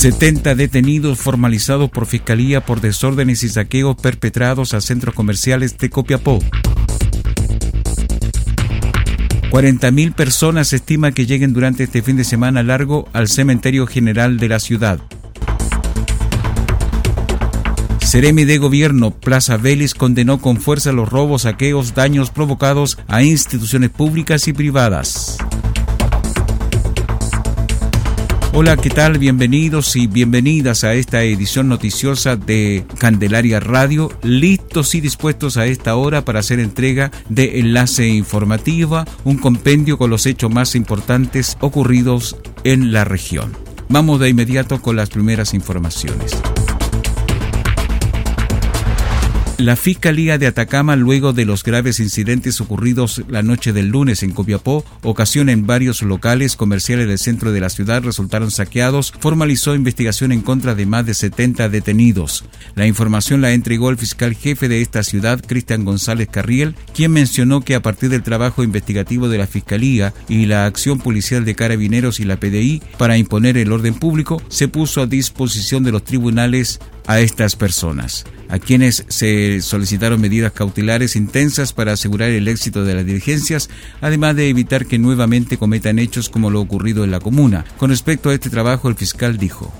70 detenidos formalizados por Fiscalía por desórdenes y saqueos perpetrados a centros comerciales de Copiapó. 40.000 personas se estima que lleguen durante este fin de semana largo al cementerio general de la ciudad. Seremi de Gobierno Plaza Vélez condenó con fuerza los robos, saqueos, daños provocados a instituciones públicas y privadas. Hola, ¿qué tal? Bienvenidos y bienvenidas a esta edición noticiosa de Candelaria Radio, listos y dispuestos a esta hora para hacer entrega de Enlace Informativa, un compendio con los hechos más importantes ocurridos en la región. Vamos de inmediato con las primeras informaciones. La Fiscalía de Atacama, luego de los graves incidentes ocurridos la noche del lunes en Copiapó, ocasión en varios locales comerciales del centro de la ciudad resultaron saqueados, formalizó investigación en contra de más de 70 detenidos. La información la entregó el fiscal jefe de esta ciudad, Cristian González Carriel, quien mencionó que a partir del trabajo investigativo de la Fiscalía y la acción policial de carabineros y la PDI para imponer el orden público, se puso a disposición de los tribunales a estas personas, a quienes se solicitaron medidas cautelares intensas para asegurar el éxito de las diligencias, además de evitar que nuevamente cometan hechos como lo ocurrido en la comuna. Con respecto a este trabajo, el fiscal dijo.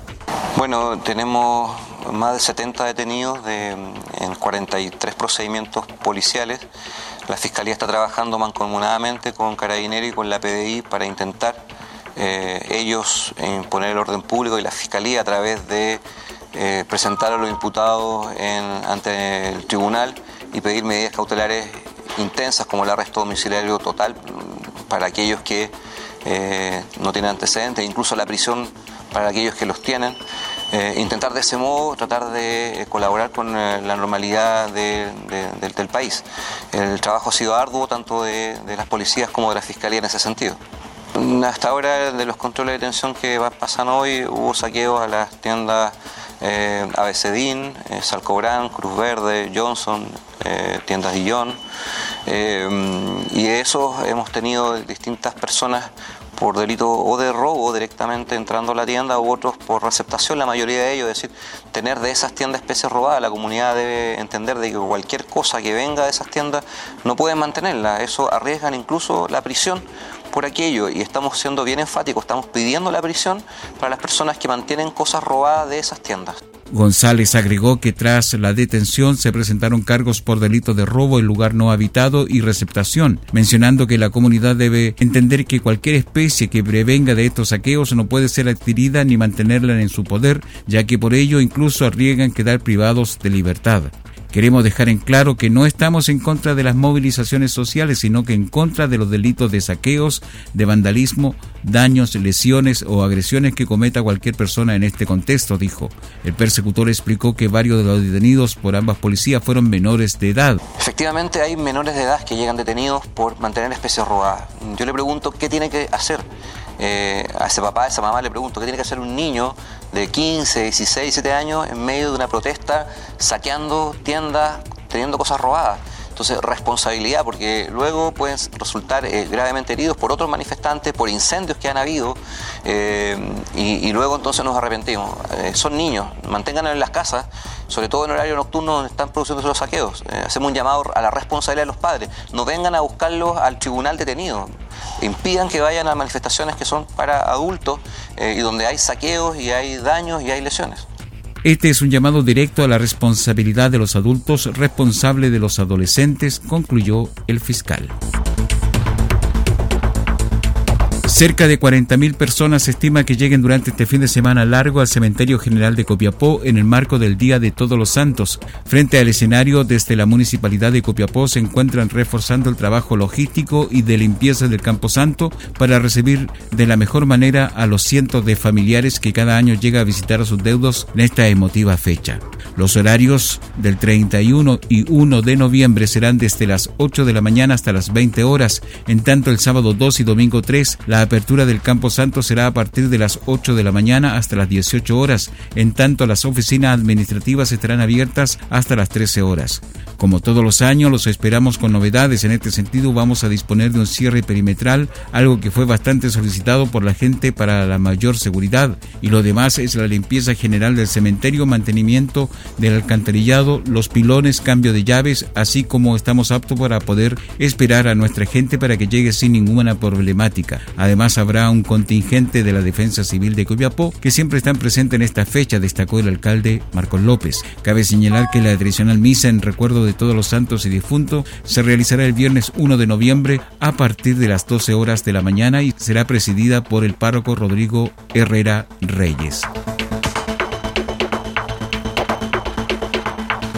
Bueno, tenemos más de 70 detenidos de, en 43 procedimientos policiales. La Fiscalía está trabajando mancomunadamente con Carabinero y con la PDI para intentar eh, ellos imponer el orden público y la Fiscalía a través de eh, presentar a los imputados ante el tribunal y pedir medidas cautelares intensas como el arresto domiciliario total para aquellos que eh, no tienen antecedentes, incluso la prisión para aquellos que los tienen. Eh, intentar de ese modo tratar de colaborar con la normalidad del país. El trabajo ha sido arduo tanto de, las policías como de la fiscalía en ese sentido. Hasta ahora de los controles de detención que pasan hoy hubo saqueos a las tiendas eh, Abecedín, eh, Salcobrán, Cruz Verde, Johnson, eh, Tiendas Dillon. Eh, y de esos hemos tenido distintas personas por delito o de robo directamente entrando a la tienda u otros por receptación, la mayoría de ellos, es decir, tener de esas tiendas especies robadas, la comunidad debe entender de que cualquier cosa que venga de esas tiendas no pueden mantenerla, eso arriesgan incluso la prisión por aquello y estamos siendo bien enfáticos, estamos pidiendo la prisión para las personas que mantienen cosas robadas de esas tiendas. González agregó que tras la detención se presentaron cargos por delito de robo en lugar no habitado y receptación, mencionando que la comunidad debe entender que cualquier especie que prevenga de estos saqueos no puede ser adquirida ni mantenerla en su poder, ya que por ello incluso arriesgan quedar privados de libertad. Queremos dejar en claro que no estamos en contra de las movilizaciones sociales, sino que en contra de los delitos de saqueos, de vandalismo, daños, lesiones o agresiones que cometa cualquier persona en este contexto, dijo. El persecutor explicó que varios de los detenidos por ambas policías fueron menores de edad. Efectivamente hay menores de edad que llegan detenidos por mantener especies robadas. Yo le pregunto qué tiene que hacer eh, a ese papá, a esa mamá le pregunto, ¿qué tiene que hacer un niño de 15, 16, 17 años en medio de una protesta saqueando tiendas, teniendo cosas robadas? Entonces, responsabilidad, porque luego pueden resultar eh, gravemente heridos por otros manifestantes, por incendios que han habido, eh, y, luego entonces nos arrepentimos. son niños, manténganlos en las casas, sobre todo en horario nocturno donde están produciendo los saqueos. hacemos un llamado a la responsabilidad de los padres. No vengan a buscarlos al tribunal detenido impidan que vayan a manifestaciones que son para adultos eh, y donde hay saqueos y hay daños y hay lesiones. Este es un llamado directo a la responsabilidad de los adultos, responsable de los adolescentes, concluyó el fiscal. Cerca de 40.000 personas se estima que lleguen durante este fin de semana largo al Cementerio General de Copiapó en el marco del Día de Todos los Santos. Frente al escenario, desde la Municipalidad de Copiapó se encuentran reforzando el trabajo logístico y de limpieza del Campo Santo para recibir de la mejor manera a los cientos de familiares que cada año llega a visitar a sus deudos en esta emotiva fecha. Los horarios del 31 y 1 de noviembre serán desde las 8 de la mañana hasta las 20 horas, en tanto el sábado 2 y domingo 3 la apertura del Campo Santo será a partir de las 8 de la mañana hasta las 18 horas, en tanto las oficinas administrativas estarán abiertas hasta las 13 horas. Como todos los años, los esperamos con novedades. En este sentido, vamos a disponer de un cierre perimetral, algo que fue bastante solicitado por la gente para la mayor seguridad. Y lo demás es la limpieza general del cementerio, mantenimiento del alcantarillado, los pilones, cambio de llaves, así como estamos aptos para poder esperar a nuestra gente para que llegue sin ninguna problemática. Además, habrá un contingente de la Defensa Civil de Copiapó que siempre están presentes en esta fecha, destacó el alcalde Marcos López. Cabe señalar que la tradicional misa en recuerdo de todos los santos y difuntos se realizará el viernes 1 de noviembre a partir de las 12 horas de la mañana y será presidida por el párroco Rodrigo Herrera Reyes.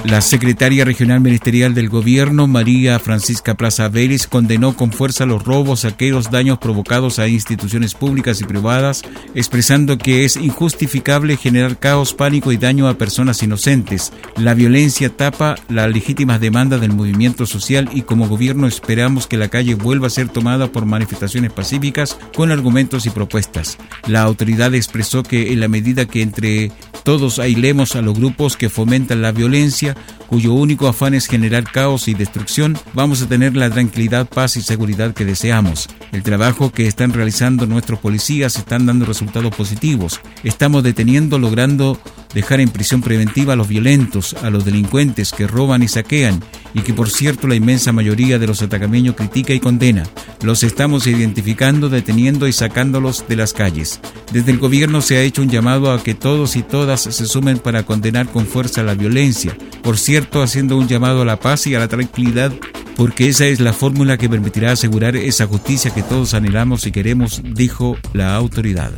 La secretaria regional ministerial del gobierno, María Francisca Plaza Vélez, condenó con fuerza los robos, saqueos, daños provocados a instituciones públicas y privadas, expresando que es injustificable generar caos, pánico y daño a personas inocentes. La violencia tapa las legítimas demandas del movimiento social y como gobierno esperamos que la calle vuelva a ser tomada por manifestaciones pacíficas con argumentos y propuestas. La autoridad expresó que en la medida que entre todos ailemos a los grupos que fomentan la violencia, cuyo único afán es generar caos y destrucción, vamos a tener la tranquilidad, paz y seguridad que deseamos. El trabajo que están realizando nuestros policías están dando resultados positivos. Estamos deteniendo, logrando dejar en prisión preventiva a los violentos, a los delincuentes que roban y saquean, y que por cierto la inmensa mayoría de los atacameños critica y condena. Los estamos identificando, deteniendo y sacándolos de las calles. Desde el gobierno se ha hecho un llamado a que todos y todas se sumen para condenar con fuerza la violencia, por cierto haciendo un llamado a la paz y a la tranquilidad porque esa es la fórmula que permitirá asegurar esa justicia que todos anhelamos y queremos, dijo la autoridad.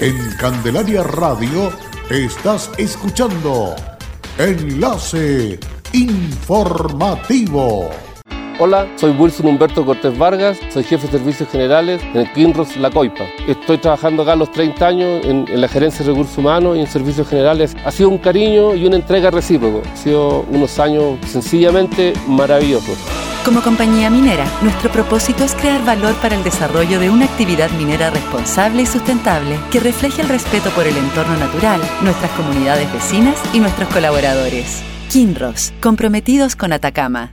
En Candelaria Radio estás escuchando Enlace Informativo. Hola, soy Wilson Humberto Cortés Vargas, soy jefe de servicios generales en el Kinross La Coipa. Estoy trabajando acá los 30 años en, en, la gerencia de recursos humanos y en servicios generales. Ha sido un cariño y una entrega recíproco. Ha sido unos años sencillamente maravillosos. Como compañía minera, nuestro propósito es crear valor para el desarrollo de una actividad minera responsable y sustentable que refleje el respeto por el entorno natural, nuestras comunidades vecinas y nuestros colaboradores. Kinross, comprometidos con Atacama.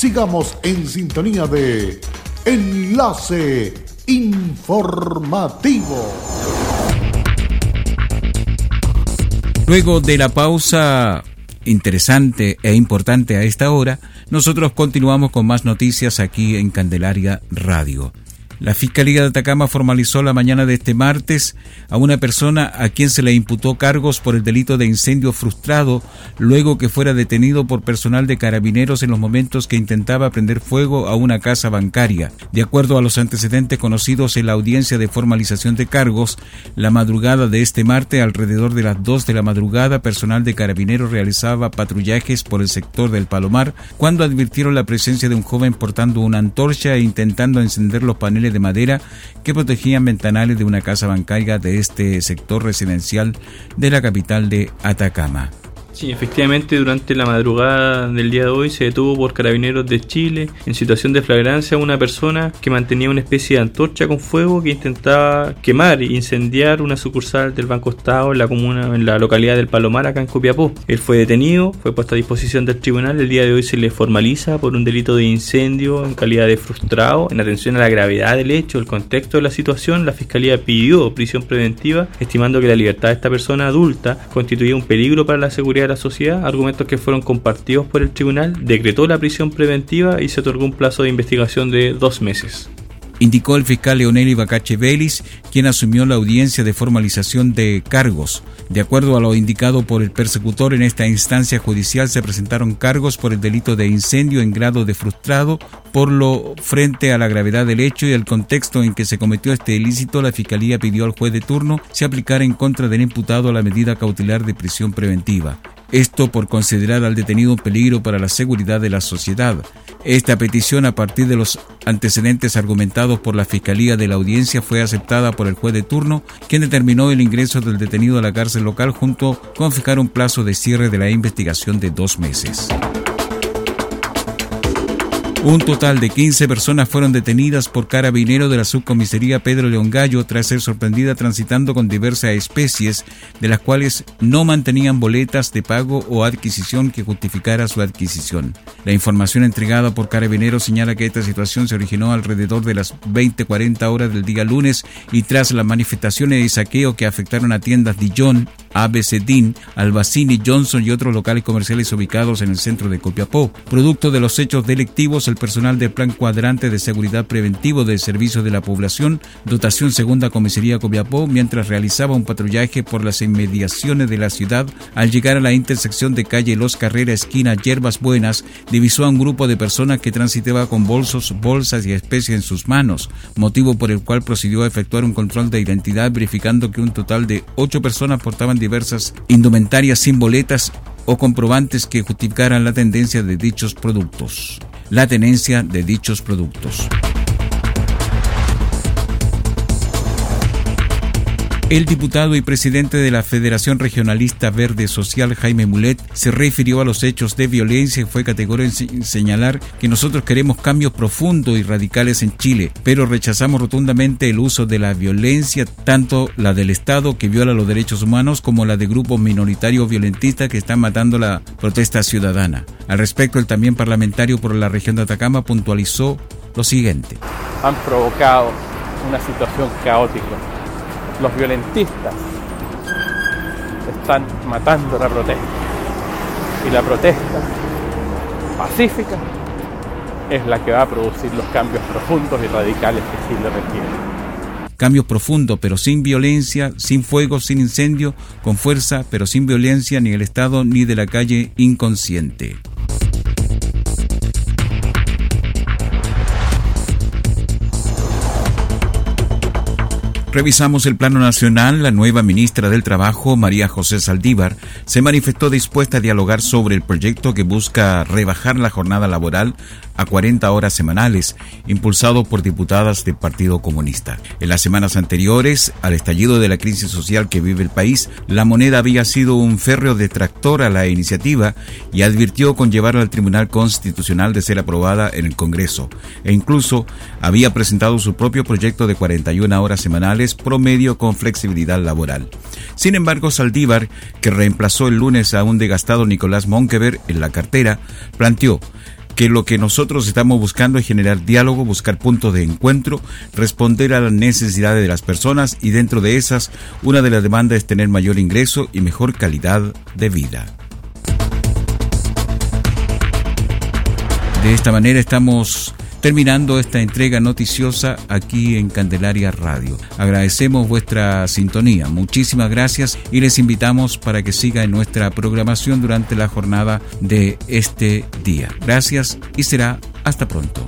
sigamos en sintonía de Enlace Informativo. Luego de la pausa interesante e importante a esta hora, nosotros continuamos con más noticias aquí en Candelaria Radio. La Fiscalía de Atacama formalizó la mañana de este martes a una persona a quien se le imputó cargos por el delito de incendio frustrado luego que fuera detenido por personal de carabineros en los momentos que intentaba prender fuego a una casa bancaria. De acuerdo a los antecedentes conocidos en la audiencia de formalización de cargos, la madrugada de este martes, alrededor de las 2 de la madrugada, personal de carabineros realizaba patrullajes por el sector del Palomar cuando advirtieron la presencia de un joven portando una antorcha e intentando encender los paneles de madera que protegían ventanales de una casa bancaria de este sector residencial de la capital de Atacama. Sí, efectivamente durante la madrugada del día de hoy se detuvo por carabineros de Chile en situación de flagrancia una persona que mantenía una especie de antorcha con fuego que intentaba quemar e incendiar una sucursal del Banco Estado en la comuna, en la localidad del Palomar, acá en Copiapó. Él fue detenido, fue puesto a disposición del tribunal. El día de hoy se le formaliza por un delito de incendio en calidad de frustrado. En atención a la gravedad del hecho, el contexto de la situación, la fiscalía pidió prisión preventiva, estimando que la libertad de esta persona adulta constituía un peligro para la seguridad la sociedad, argumentos que fueron compartidos por el tribunal, decretó la prisión preventiva y se otorgó un plazo de investigación de dos meses indicó el fiscal Leonel Ibacache Vélez, quien asumió la audiencia de formalización de cargos. De acuerdo a lo indicado por el persecutor en esta instancia judicial, se presentaron cargos por el delito de incendio en grado de frustrado. Por lo frente a la gravedad del hecho y el contexto en que se cometió este ilícito, la Fiscalía pidió al juez de turno se aplicara en contra del imputado la medida cautelar de prisión preventiva. Esto por considerar al detenido un peligro para la seguridad de la sociedad. Esta petición, a partir de los antecedentes argumentados por la Fiscalía de la audiencia, fue aceptada por el juez de turno, quien determinó el ingreso del detenido a la cárcel local junto con fijar un plazo de cierre de la investigación de dos meses. Un total de 15 personas fueron detenidas por carabinero de la subcomisaría Pedro León Gallo tras ser sorprendida transitando con diversas especies, de las cuales no mantenían boletas de pago o adquisición que justificara su adquisición. La información entregada por carabineros señala que esta situación se originó alrededor de las 20-40 horas del día lunes y tras las manifestaciones de saqueo que afectaron a tiendas Dijon, ABC Dean, Albacini, Johnson y otros locales comerciales ubicados en el centro de Copiapó. Producto de los hechos delictivos, el personal del Plan Cuadrante de Seguridad Preventivo del Servicio de la Población, dotación segunda comisaría Copiapó, mientras realizaba un patrullaje por las inmediaciones de la ciudad, al llegar a la intersección de calle Los Carrera, esquina Yerbas Buenas, divisó a un grupo de personas que transitaba con bolsos, bolsas y especies en sus manos, motivo por el cual procedió a efectuar un control de identidad verificando que un total de ocho personas portaban diversas indumentarias sin boletas o comprobantes que justificaran la tendencia de dichos productos. La tenencia de dichos productos. El diputado y presidente de la Federación Regionalista Verde Social, Jaime Mulet, se refirió a los hechos de violencia y fue categórico en señalar que nosotros queremos cambios profundos y radicales en Chile, pero rechazamos rotundamente el uso de la violencia, tanto la del Estado que viola los derechos humanos como la de grupos minoritarios violentistas que están matando la protesta ciudadana. Al respecto, el también parlamentario por la región de Atacama puntualizó lo siguiente. Han provocado una situación caótica los violentistas están matando la protesta. Y la protesta pacífica es la que va a producir los cambios profundos y radicales que Chile requiere cambios profundos, pero sin violencia, sin fuego, sin incendio, con fuerza, pero sin violencia ni del Estado ni de la calle inconsciente. Revisamos el plano nacional. La nueva ministra del Trabajo, María José Saldívar, se manifestó dispuesta a dialogar sobre el proyecto que busca rebajar la jornada laboral a 40 horas semanales, impulsado por diputadas del Partido Comunista. En las semanas anteriores al estallido de la crisis social que vive el país, la moneda había sido un férreo detractor a la iniciativa y advirtió con llevarla al Tribunal Constitucional de ser aprobada en el Congreso, e incluso había presentado su propio proyecto de 41 horas semanales promedio con flexibilidad laboral. Sin embargo, Saldívar, que reemplazó el lunes a un degastado Nicolás Monkever en la cartera, planteó que lo que nosotros estamos buscando es generar diálogo, buscar puntos de encuentro, responder a las necesidades de las personas y dentro de esas, una de las demandas es tener mayor ingreso y mejor calidad de vida. De esta manera estamos terminando esta entrega noticiosa aquí en Candelaria Radio. Agradecemos vuestra sintonía, muchísimas gracias y les invitamos para que siga en nuestra programación durante la jornada de este día. Gracias y será hasta pronto.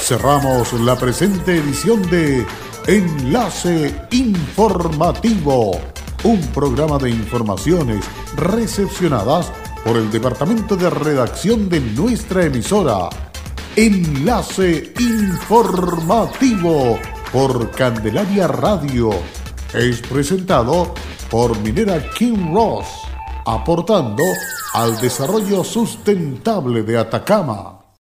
Cerramos la presente edición de Enlace Informativo, un programa de informaciones recepcionadas por el Departamento de Redacción de nuestra emisora Enlace informativo por Candelaria Radio. Es presentado por Minera King Ross, aportando al desarrollo sustentable de Atacama.